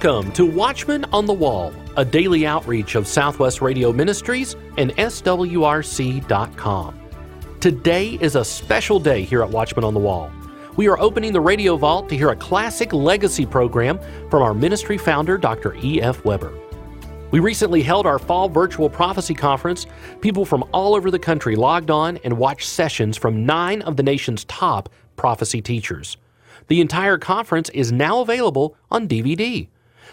Welcome to Watchman on the Wall, a daily outreach of Southwest Radio Ministries and SWRC.com. Today is a special day here at Watchman on the Wall. We are opening the radio vault to hear a classic legacy program from our ministry founder, Dr. E.F. Webber. We recently held our fall virtual prophecy conference. People from all over the country logged on and watched sessions from nine of the nation's top prophecy teachers. The entire conference is now available on DVD.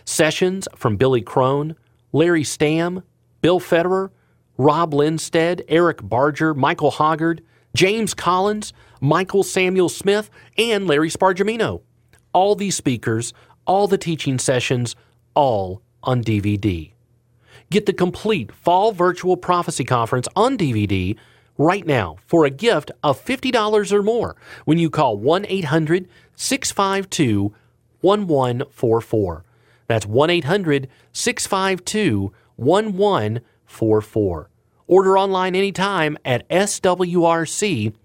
Sessions from Billy Crone, Larry Stamm, Bill Federer, Rob Lindsted, Eric Barger, Michael Hoggard, James Collins, Michael Samuel Smith, and Larry Spargimino. All these speakers, all the teaching sessions, all on DVD. Get the complete Fall Virtual Prophecy Conference on DVD right now for a gift of $50 or more when you call 1 800 652 1144. That's 1 800 652 1144. Order online anytime at swrc.com.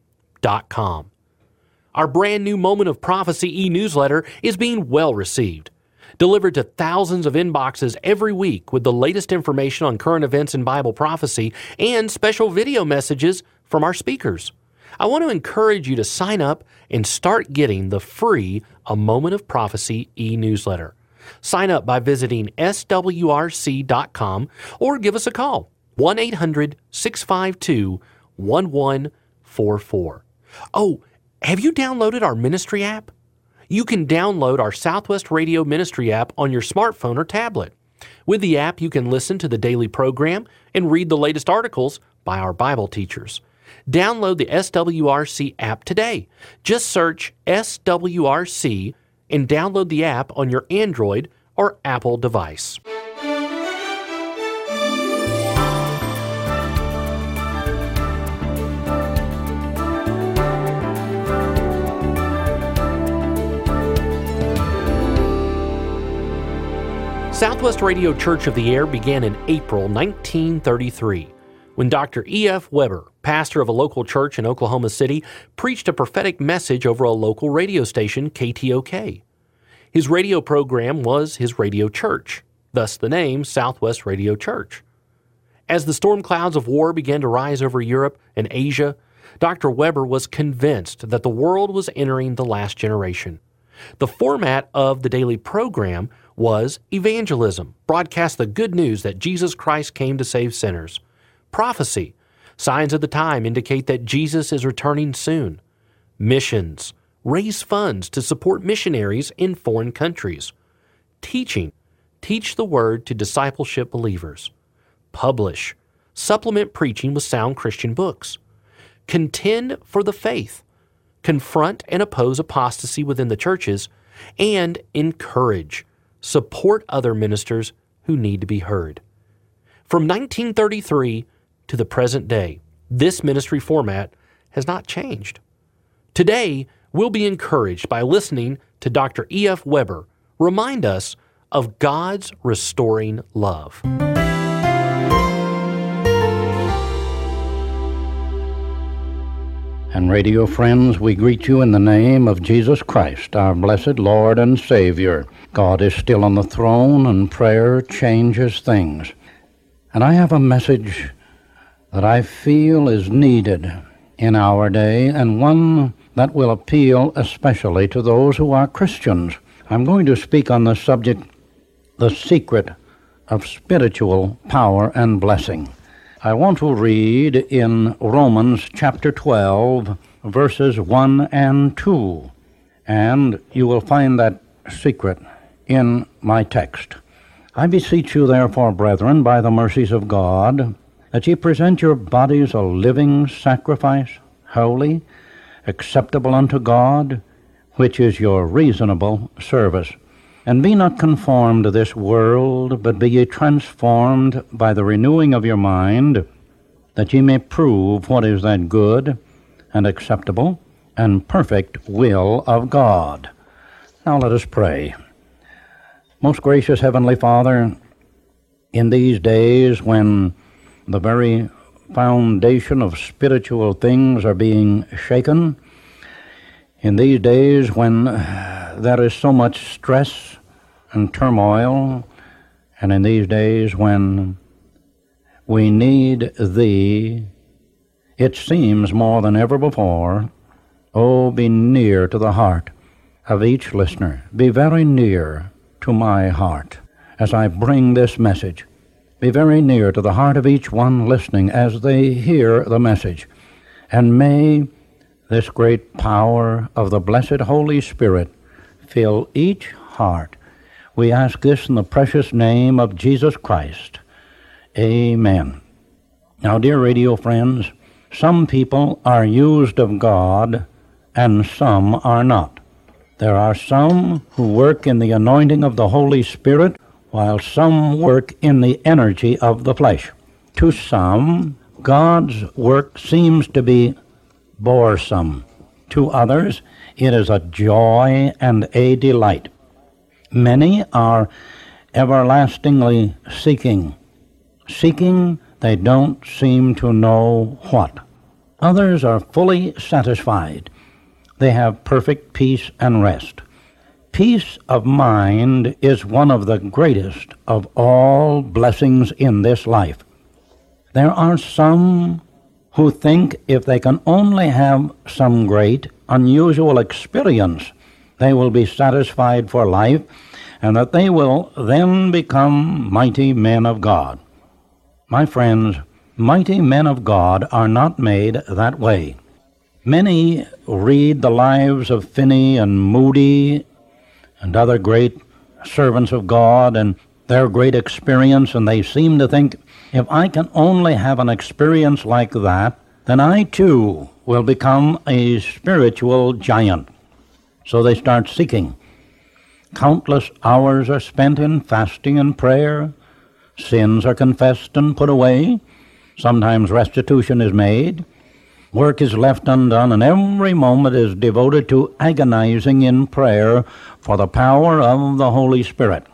Our brand new Moment of Prophecy e newsletter is being well received. Delivered to thousands of inboxes every week with the latest information on current events in Bible prophecy and special video messages from our speakers. I want to encourage you to sign up and start getting the free A Moment of Prophecy e newsletter. Sign up by visiting swrc.com or give us a call 1 800 652 1144. Oh, have you downloaded our ministry app? You can download our Southwest Radio Ministry app on your smartphone or tablet. With the app, you can listen to the daily program and read the latest articles by our Bible teachers. Download the SWRC app today. Just search SWRC and download the app on your Android or Apple device. Southwest Radio Church of the Air began in April 1933 when Dr. E.F. Webber, pastor of a local church in Oklahoma City, preached a prophetic message over a local radio station, KTOK. His radio program was his radio church, thus the name Southwest Radio Church. As the storm clouds of war began to rise over Europe and Asia, Dr. Webber was convinced that the world was entering the last generation. The format of the daily program was evangelism, broadcast the good news that Jesus Christ came to save sinners prophecy. Signs of the time indicate that Jesus is returning soon. Missions. Raise funds to support missionaries in foreign countries. Teaching. Teach the word to discipleship believers. Publish. Supplement preaching with sound Christian books. Contend for the faith. Confront and oppose apostasy within the churches. And encourage. Support other ministers who need to be heard. From 1933 to the present day, this ministry format has not changed. Today, we'll be encouraged by listening to Dr. E.F. Webber remind us of God's restoring love. And radio friends, we greet you in the name of Jesus Christ, our blessed Lord and Savior. God is still on the throne, and prayer changes things. And I have a message that I feel is needed in our day and one that will appeal especially to those who are Christians. I'm going to speak on the subject, the secret of spiritual power and blessing. I want to read in Romans chapter 12, verses 1 and 2, and you will find that secret in my text. I beseech you, therefore, brethren, by the mercies of God, that ye present your bodies a living sacrifice, holy, acceptable unto God, which is your reasonable service. And be not conformed to this world, but be ye transformed by the renewing of your mind, that ye may prove what is that good and acceptable and perfect will of God. Now let us pray. Most gracious Heavenly Father, in these days when the very foundation of spiritual things are being shaken. In these days when there is so much stress and turmoil, and in these days when we need Thee, it seems more than ever before, oh, be near to the heart of each listener. Be very near to my heart as I bring this message. Be very near to the heart of each one listening as they hear the message. And may this great power of the blessed Holy Spirit fill each heart. We ask this in the precious name of Jesus Christ. Amen. Now, dear radio friends, some people are used of God and some are not. There are some who work in the anointing of the Holy Spirit, while some work in the energy of the flesh. To some, God's work seems to be boresome. To others, it is a joy and a delight. Many are everlastingly seeking. Seeking, they don't seem to know what. Others are fully satisfied they have perfect peace and rest. Peace of mind is one of the greatest of all blessings in this life. There are some who think if they can only have some great, unusual experience, they will be satisfied for life, and that they will then become mighty men of God. My friends, mighty men of God are not made that way. Many read the lives of Finney and Moody and other great servants of God and their great experience, and they seem to think if I can only have an experience like that, then I too will become a spiritual giant. So they start seeking. Countless hours are spent in fasting and prayer. Sins are confessed and put away. Sometimes restitution is made. Work is left undone, and every moment is devoted to agonizing in prayer for the power of the Holy Spirit.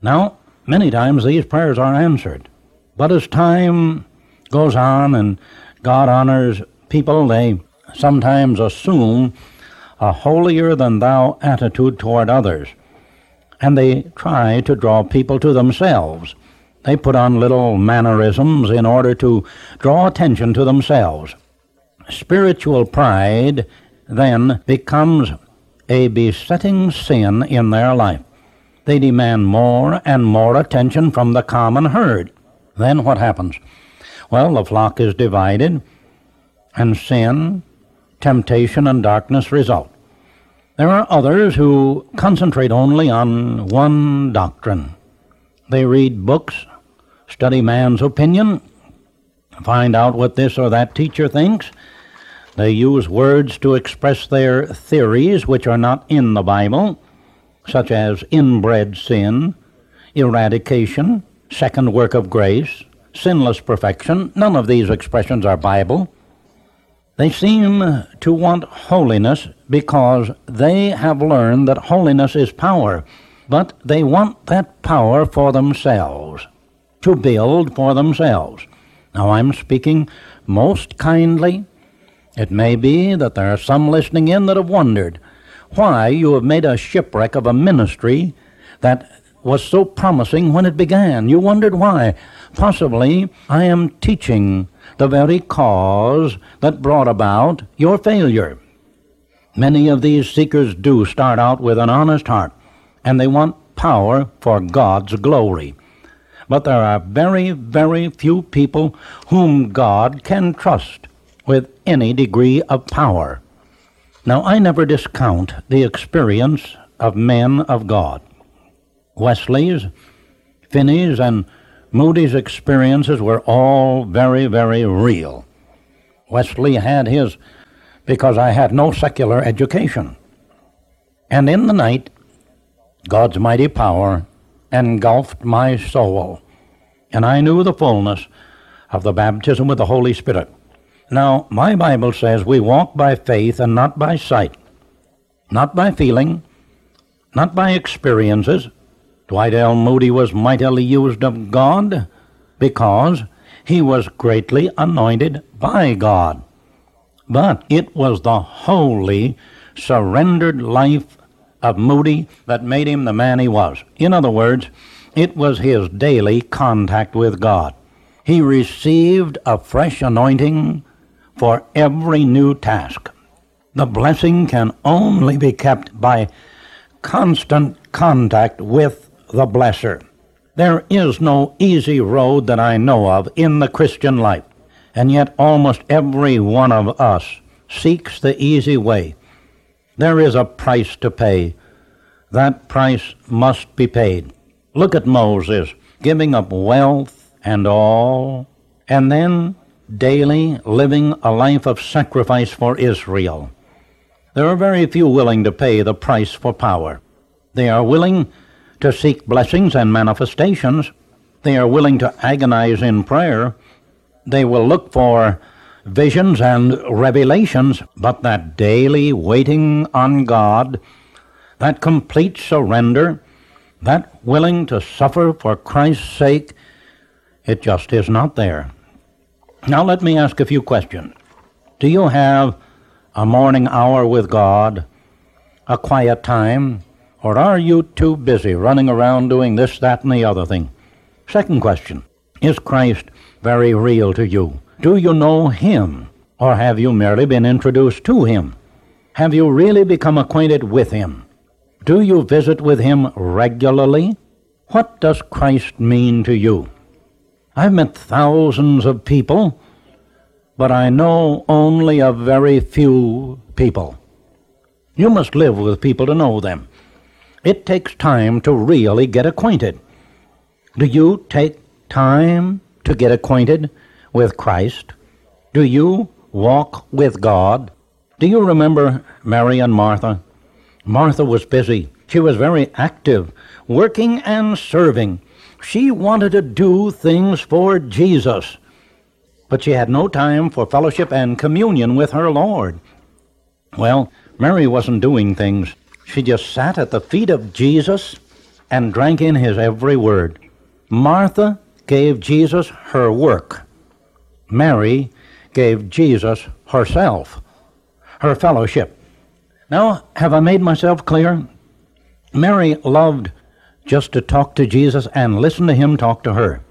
Now, many times these prayers are answered, but as time goes on and God honors people, they sometimes assume a holier than thou attitude toward others, and they try to draw people to themselves. They put on little mannerisms in order to draw attention to themselves. Spiritual pride then becomes a besetting sin in their life. They demand more and more attention from the common herd. Then what happens? Well, the flock is divided, and sin, temptation, and darkness result. There are others who concentrate only on one doctrine. They read books, study man's opinion, find out what this or that teacher thinks. They use words to express their theories which are not in the Bible, such as inbred sin, eradication, second work of grace, sinless perfection. None of these expressions are Bible. They seem to want holiness because they have learned that holiness is power, but they want that power for themselves, to build for themselves. Now, I'm speaking most kindly. It may be that there are some listening in that have wondered why you have made a shipwreck of a ministry that was so promising when it began. You wondered why. Possibly I am teaching the very cause that brought about your failure. Many of these seekers do start out with an honest heart, and they want power for God's glory but there are very, very few people whom God can trust with any degree of power. Now, I never discount the experience of men of God. Wesley's, Finney's, and Moody's experiences were all very, very real. Wesley had his because I had no secular education. And in the night, God's mighty power engulfed my soul, and I knew the fullness of the baptism with the Holy Spirit. Now, my Bible says we walk by faith and not by sight, not by feeling, not by experiences. Dwight L. Moody was mightily used of God because he was greatly anointed by God. But it was the holy, surrendered life of Moody that made him the man he was. In other words, it was his daily contact with God. He received a fresh anointing for every new task. The blessing can only be kept by constant contact with the blesser. There is no easy road that I know of in the Christian life, and yet almost every one of us seeks the easy way. There is a price to pay. That price must be paid. Look at Moses giving up wealth and all, and then daily living a life of sacrifice for Israel. There are very few willing to pay the price for power. They are willing to seek blessings and manifestations. They are willing to agonize in prayer. They will look for visions and revelations, but that daily waiting on God, that complete surrender, that willing to suffer for Christ's sake, it just is not there. Now let me ask a few questions. Do you have a morning hour with God, a quiet time, or are you too busy running around doing this, that, and the other thing? Second question Is Christ very real to you? Do you know Him, or have you merely been introduced to Him? Have you really become acquainted with Him? Do you visit with Him regularly? What does Christ mean to you? I've met thousands of people but I know only a very few people. You must live with people to know them. It takes time to really get acquainted. Do you take time to get acquainted with Christ? Do you walk with God? Do you remember Mary and Martha? Martha was busy. She was very active, working and serving. She wanted to do things for Jesus but she had no time for fellowship and communion with her Lord. Well, Mary wasn't doing things. She just sat at the feet of Jesus and drank in his every word. Martha gave Jesus her work. Mary gave Jesus herself, her fellowship. Now, have I made myself clear? Mary loved just to talk to Jesus and listen to him talk to her.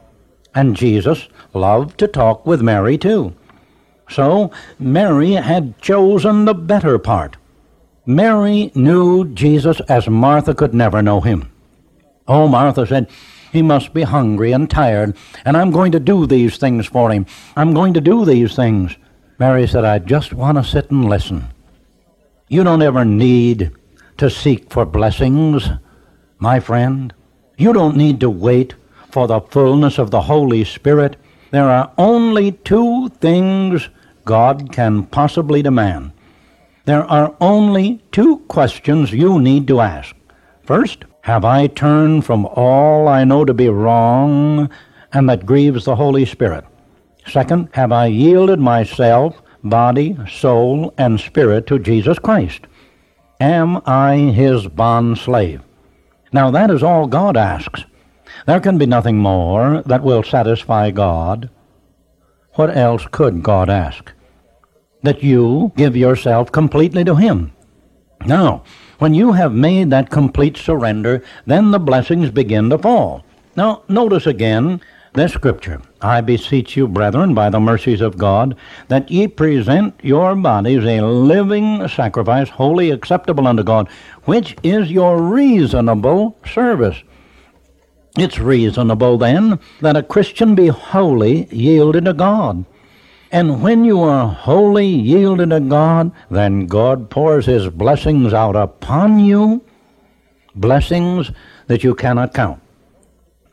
And Jesus loved to talk with Mary too. So Mary had chosen the better part. Mary knew Jesus as Martha could never know him. Oh, Martha said, he must be hungry and tired, and I'm going to do these things for him. I'm going to do these things. Mary said, I just want to sit and listen. You don't ever need to seek for blessings, my friend. You don't need to wait for the fullness of the Holy Spirit, there are only two things God can possibly demand. There are only two questions you need to ask. First, have I turned from all I know to be wrong and that grieves the Holy Spirit? Second, have I yielded myself, body, soul, and spirit to Jesus Christ? Am I his bond slave? Now that is all God asks. There can be nothing more that will satisfy God. What else could God ask? That you give yourself completely to Him. Now, when you have made that complete surrender, then the blessings begin to fall. Now, notice again this scripture I beseech you, brethren, by the mercies of God, that ye present your bodies a living sacrifice, wholly acceptable unto God, which is your reasonable service. It's reasonable, then, that a Christian be wholly yielded to God. And when you are wholly yielded to God, then God pours His blessings out upon you, blessings that you cannot count.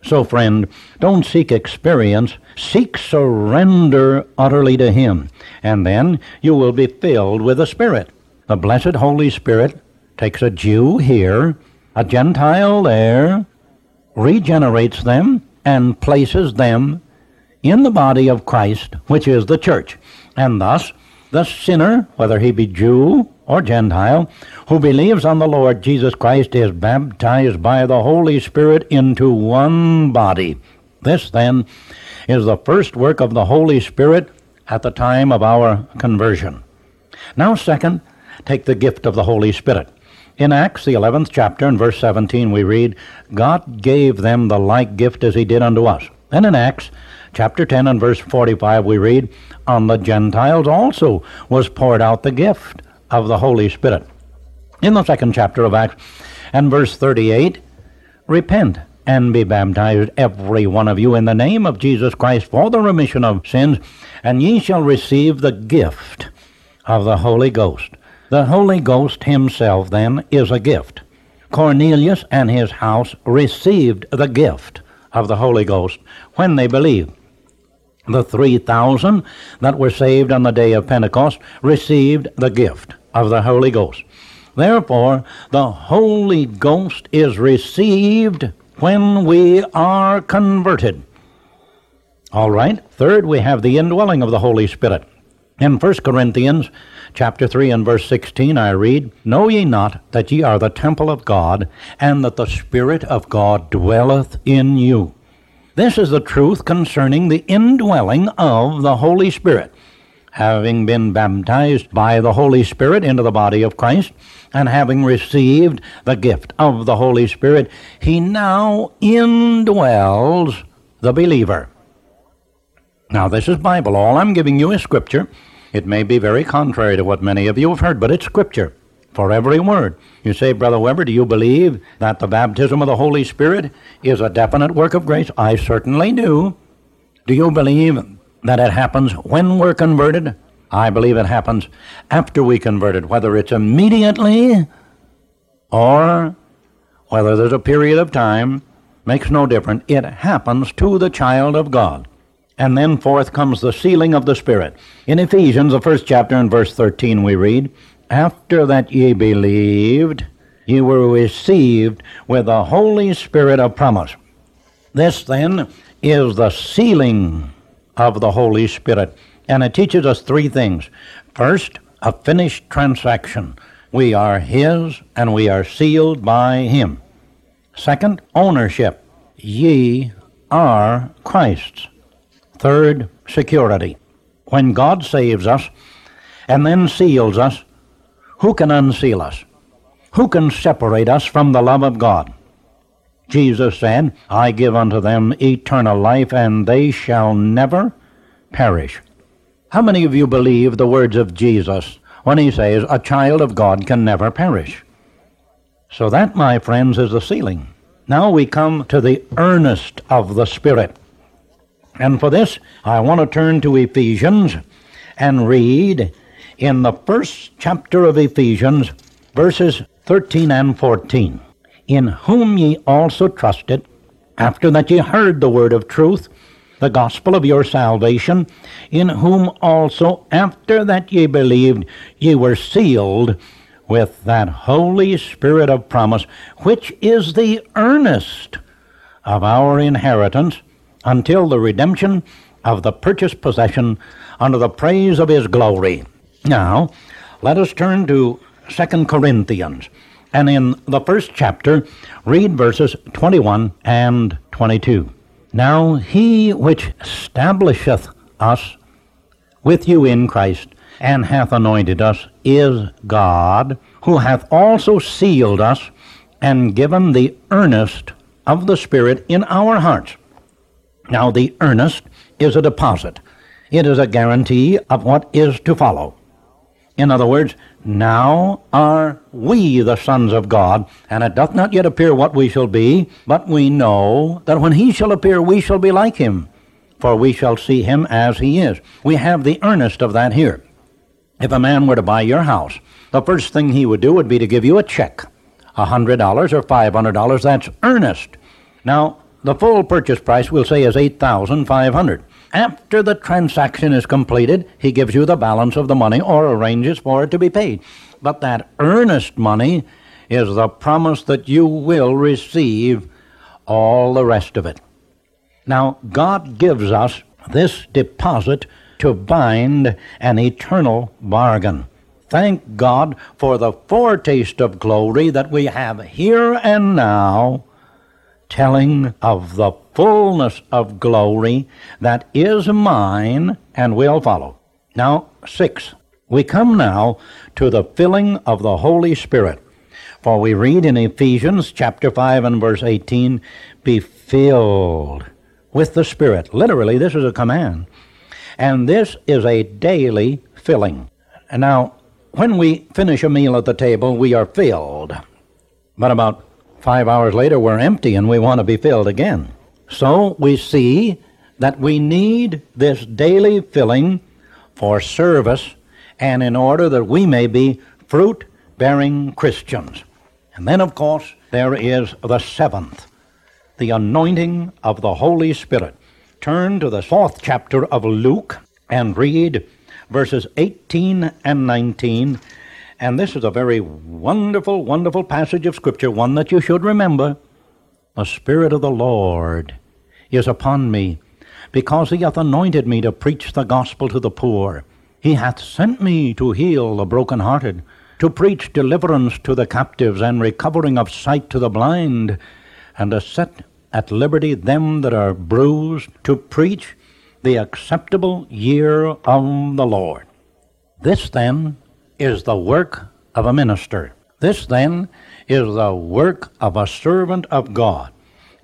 So, friend, don't seek experience, seek surrender utterly to Him, and then you will be filled with the Spirit. The blessed Holy Spirit takes a Jew here, a Gentile there, regenerates them and places them in the body of Christ, which is the church. And thus, the sinner, whether he be Jew or Gentile, who believes on the Lord Jesus Christ is baptized by the Holy Spirit into one body. This, then, is the first work of the Holy Spirit at the time of our conversion. Now, second, take the gift of the Holy Spirit. In Acts, the 11th chapter, and verse 17, we read, God gave them the like gift as he did unto us. And in Acts, chapter 10 and verse 45, we read, On the Gentiles also was poured out the gift of the Holy Spirit. In the second chapter of Acts, and verse 38, Repent and be baptized, every one of you, in the name of Jesus Christ for the remission of sins, and ye shall receive the gift of the Holy Ghost. The Holy Ghost himself, then, is a gift. Cornelius and his house received the gift of the Holy Ghost when they believed. The 3,000 that were saved on the day of Pentecost received the gift of the Holy Ghost. Therefore, the Holy Ghost is received when we are converted. All right. Third, we have the indwelling of the Holy Spirit. In 1 Corinthians chapter 3 and verse 16 I read, Know ye not that ye are the temple of God, and that the Spirit of God dwelleth in you? This is the truth concerning the indwelling of the Holy Spirit. Having been baptized by the Holy Spirit into the body of Christ, and having received the gift of the Holy Spirit, he now indwells the believer. Now, this is Bible. All I'm giving you is Scripture. It may be very contrary to what many of you have heard, but it's Scripture for every word. You say, Brother Webber, do you believe that the baptism of the Holy Spirit is a definite work of grace? I certainly do. Do you believe that it happens when we're converted? I believe it happens after we converted, whether it's immediately or whether there's a period of time, makes no difference. It happens to the child of God. And then forth comes the sealing of the Spirit. In Ephesians, the first chapter, and verse 13, we read, After that ye believed, ye were received with the Holy Spirit of promise. This, then, is the sealing of the Holy Spirit. And it teaches us three things. First, a finished transaction. We are His, and we are sealed by Him. Second, ownership. Ye are Christ's. Third, security. When God saves us and then seals us, who can unseal us? Who can separate us from the love of God? Jesus said, I give unto them eternal life, and they shall never perish. How many of you believe the words of Jesus when he says, A child of God can never perish? So that, my friends, is the sealing. Now we come to the earnest of the Spirit. And for this, I want to turn to Ephesians and read in the first chapter of Ephesians, verses 13 and 14. In whom ye also trusted, after that ye heard the word of truth, the gospel of your salvation, in whom also, after that ye believed, ye were sealed with that Holy Spirit of promise, which is the earnest of our inheritance until the redemption of the purchased possession unto the praise of his glory. Now, let us turn to 2 Corinthians, and in the first chapter, read verses 21 and 22. Now he which establisheth us with you in Christ, and hath anointed us, is God, who hath also sealed us, and given the earnest of the Spirit in our hearts. Now, the earnest is a deposit, it is a guarantee of what is to follow. In other words, now are we the sons of God, and it doth not yet appear what we shall be, but we know that when he shall appear, we shall be like him, for we shall see him as he is. We have the earnest of that here. If a man were to buy your house, the first thing he would do would be to give you a check, a $100 or $500. That's earnest. Now, the full purchase price, we'll say, is 8500 After the transaction is completed, he gives you the balance of the money or arranges for it to be paid. But that earnest money is the promise that you will receive all the rest of it. Now, God gives us this deposit to bind an eternal bargain. Thank God for the foretaste of glory that we have here and now telling of the fullness of glory that is mine and will follow. Now, six. We come now to the filling of the Holy Spirit. For we read in Ephesians chapter 5 and verse 18, be filled with the Spirit. Literally, this is a command. And this is a daily filling. And now, when we finish a meal at the table, we are filled. But about five hours later, we're empty and we want to be filled again. So we see that we need this daily filling for service and in order that we may be fruit bearing Christians. And then, of course, there is the seventh, the anointing of the Holy Spirit. Turn to the fourth chapter of Luke and read verses 18 and 19. And this is a very wonderful, wonderful passage of Scripture, one that you should remember. The Spirit of the Lord is upon me, because he hath anointed me to preach the gospel to the poor. He hath sent me to heal the brokenhearted, to preach deliverance to the captives, and recovering of sight to the blind, and to set at liberty them that are bruised, to preach the acceptable year of the Lord. This then is the work of a minister. This then is the work of a servant of God.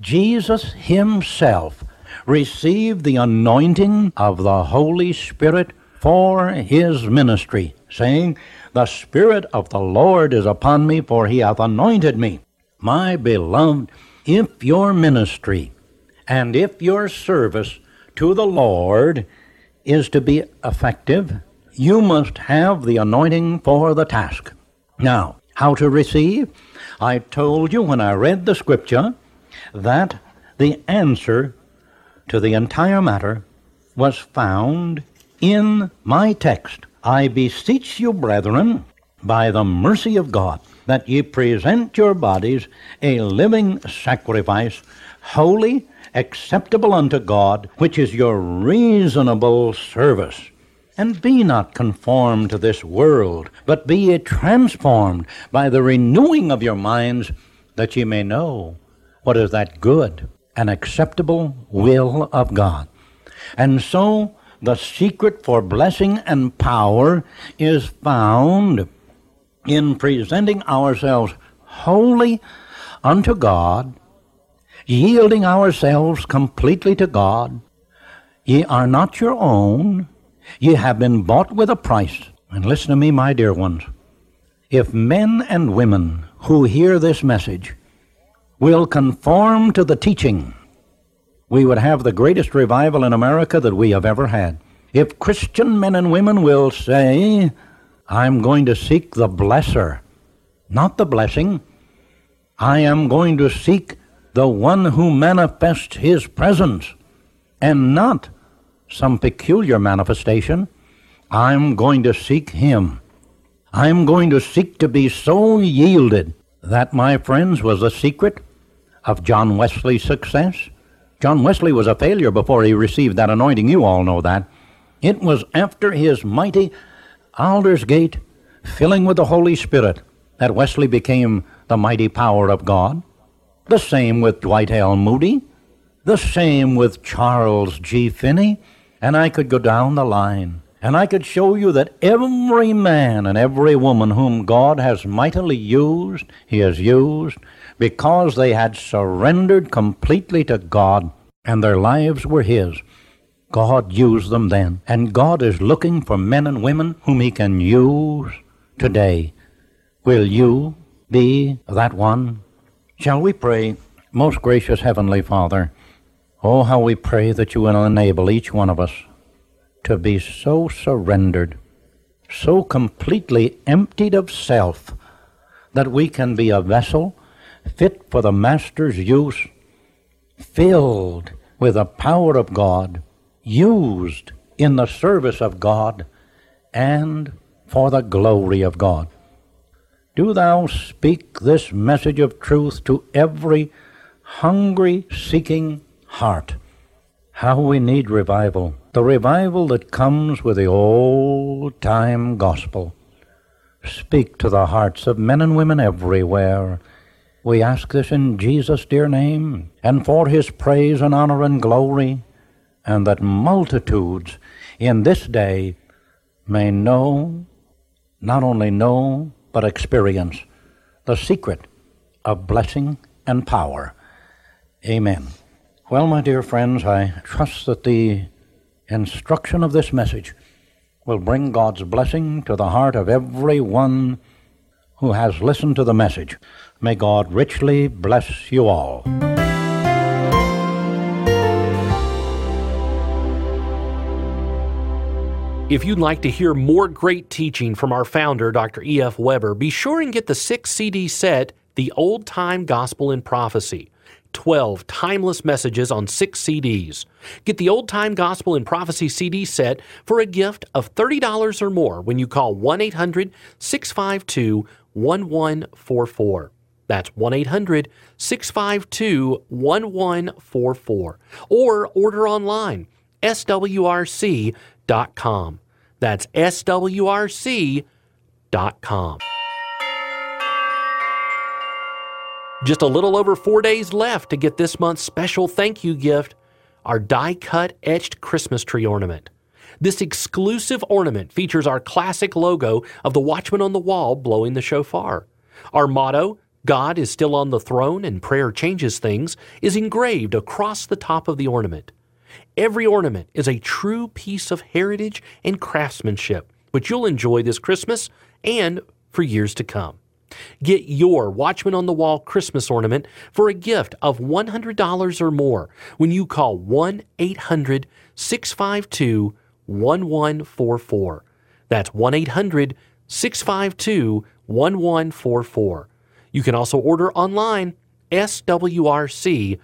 Jesus himself received the anointing of the Holy Spirit for his ministry, saying, The Spirit of the Lord is upon me, for he hath anointed me. My beloved, if your ministry and if your service to the Lord is to be effective, you must have the anointing for the task. Now, how to receive? I told you when I read the scripture that the answer to the entire matter was found in my text. I beseech you, brethren, by the mercy of God, that ye present your bodies a living sacrifice, holy, acceptable unto God, which is your reasonable service. And be not conformed to this world, but be ye transformed by the renewing of your minds, that ye may know what is that good and acceptable will of God. And so the secret for blessing and power is found in presenting ourselves wholly unto God yielding ourselves completely to God. Ye are not your own. Ye have been bought with a price. And listen to me, my dear ones. If men and women who hear this message will conform to the teaching, we would have the greatest revival in America that we have ever had. If Christian men and women will say, I'm going to seek the blesser, not the blessing, I am going to seek the one who manifests his presence and not some peculiar manifestation. I'm going to seek him. I'm going to seek to be so yielded. That, my friends, was the secret of John Wesley's success. John Wesley was a failure before he received that anointing. You all know that. It was after his mighty Aldersgate filling with the Holy Spirit that Wesley became the mighty power of God. The same with Dwight L. Moody. The same with Charles G. Finney. And I could go down the line. And I could show you that every man and every woman whom God has mightily used, He has used because they had surrendered completely to God and their lives were His. God used them then. And God is looking for men and women whom He can use today. Will you be that one? Shall we pray? Most gracious Heavenly Father, oh, how we pray that you will enable each one of us to be so surrendered, so completely emptied of self, that we can be a vessel fit for the Master's use, filled with the power of God, used in the service of God, and for the glory of God. Do thou speak this message of truth to every hungry, seeking heart. How we need revival. The revival that comes with the old time gospel. Speak to the hearts of men and women everywhere. We ask this in Jesus' dear name, and for his praise and honor and glory, and that multitudes in this day may know, not only know, but experience the secret of blessing and power. Amen. Well, my dear friends, I trust that the instruction of this message will bring God's blessing to the heart of every one who has listened to the message. May God richly bless you all. If you'd like to hear more great teaching from our founder, Dr. E.F. Webber, be sure and get the six CD set, The Old Time Gospel and Prophecy. 12 timeless messages on six CDs. Get the Old Time Gospel and Prophecy CD set for a gift of $30 or more when you call 1 800 652 1144. That's 1 800 652 1144. Or order online, swrc.com. That's swrc.com. Just a little over four days left to get this month's special thank you gift our die cut etched Christmas tree ornament. This exclusive ornament features our classic logo of the watchman on the wall blowing the shofar. Our motto, God is still on the throne and prayer changes things, is engraved across the top of the ornament. Every ornament is a true piece of heritage and craftsmanship, which you'll enjoy this Christmas and for years to come. Get your Watchman on the Wall Christmas ornament for a gift of $100 or more when you call 1 800 652 1144. That's 1 800 652 1144. You can also order online, swrc.com.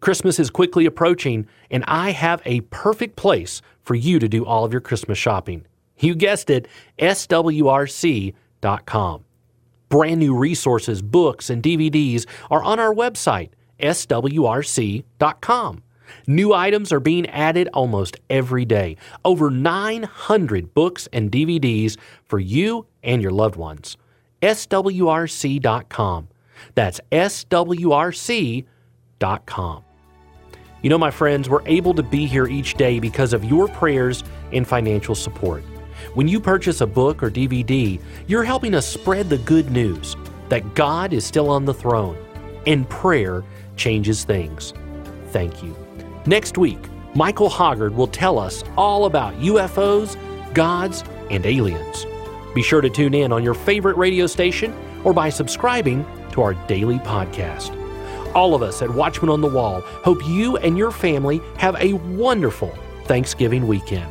Christmas is quickly approaching, and I have a perfect place for you to do all of your Christmas shopping. You guessed it, swrc.com. Brand new resources, books, and DVDs are on our website, swrc.com. New items are being added almost every day. Over 900 books and DVDs for you and your loved ones. swrc.com. That's swrc.com. You know, my friends, we're able to be here each day because of your prayers and financial support. When you purchase a book or DVD, you're helping us spread the good news that God is still on the throne and prayer changes things. Thank you. Next week, Michael Hoggard will tell us all about UFOs, gods, and aliens. Be sure to tune in on your favorite radio station or by subscribing to our daily podcast. All of us at Watchmen on the Wall hope you and your family have a wonderful Thanksgiving weekend.